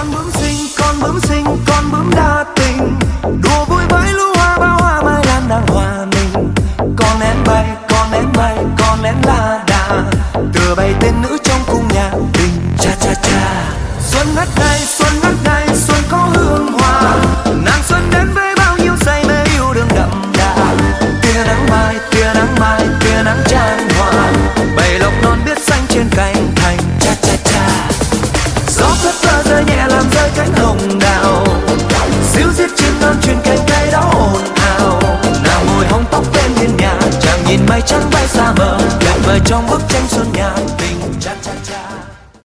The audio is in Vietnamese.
con bướm xinh, con bướm xinh, con bướm đa tình. Đùa vui với lũ hoa, bao hoa mai lan đang hòa mình. Con én bay, con én bay, con én la đà. Tựa bay tên nữ trong cung nhà tình xuân ngắt đây xuân ngắt đây xuân có hương hoa. Nàng xuân đến với bao nhiêu say mê yêu đương đậm đà. Tia nắng mai, tia nắng mai, tia nắng tràn gian truyền cái cây đó ồn ào. Nào ngồi hóng tóc ven hiên nhà, chàng nhìn mây trắng bay xa mờ tuyệt vời trong bức tranh xuân nhạt tình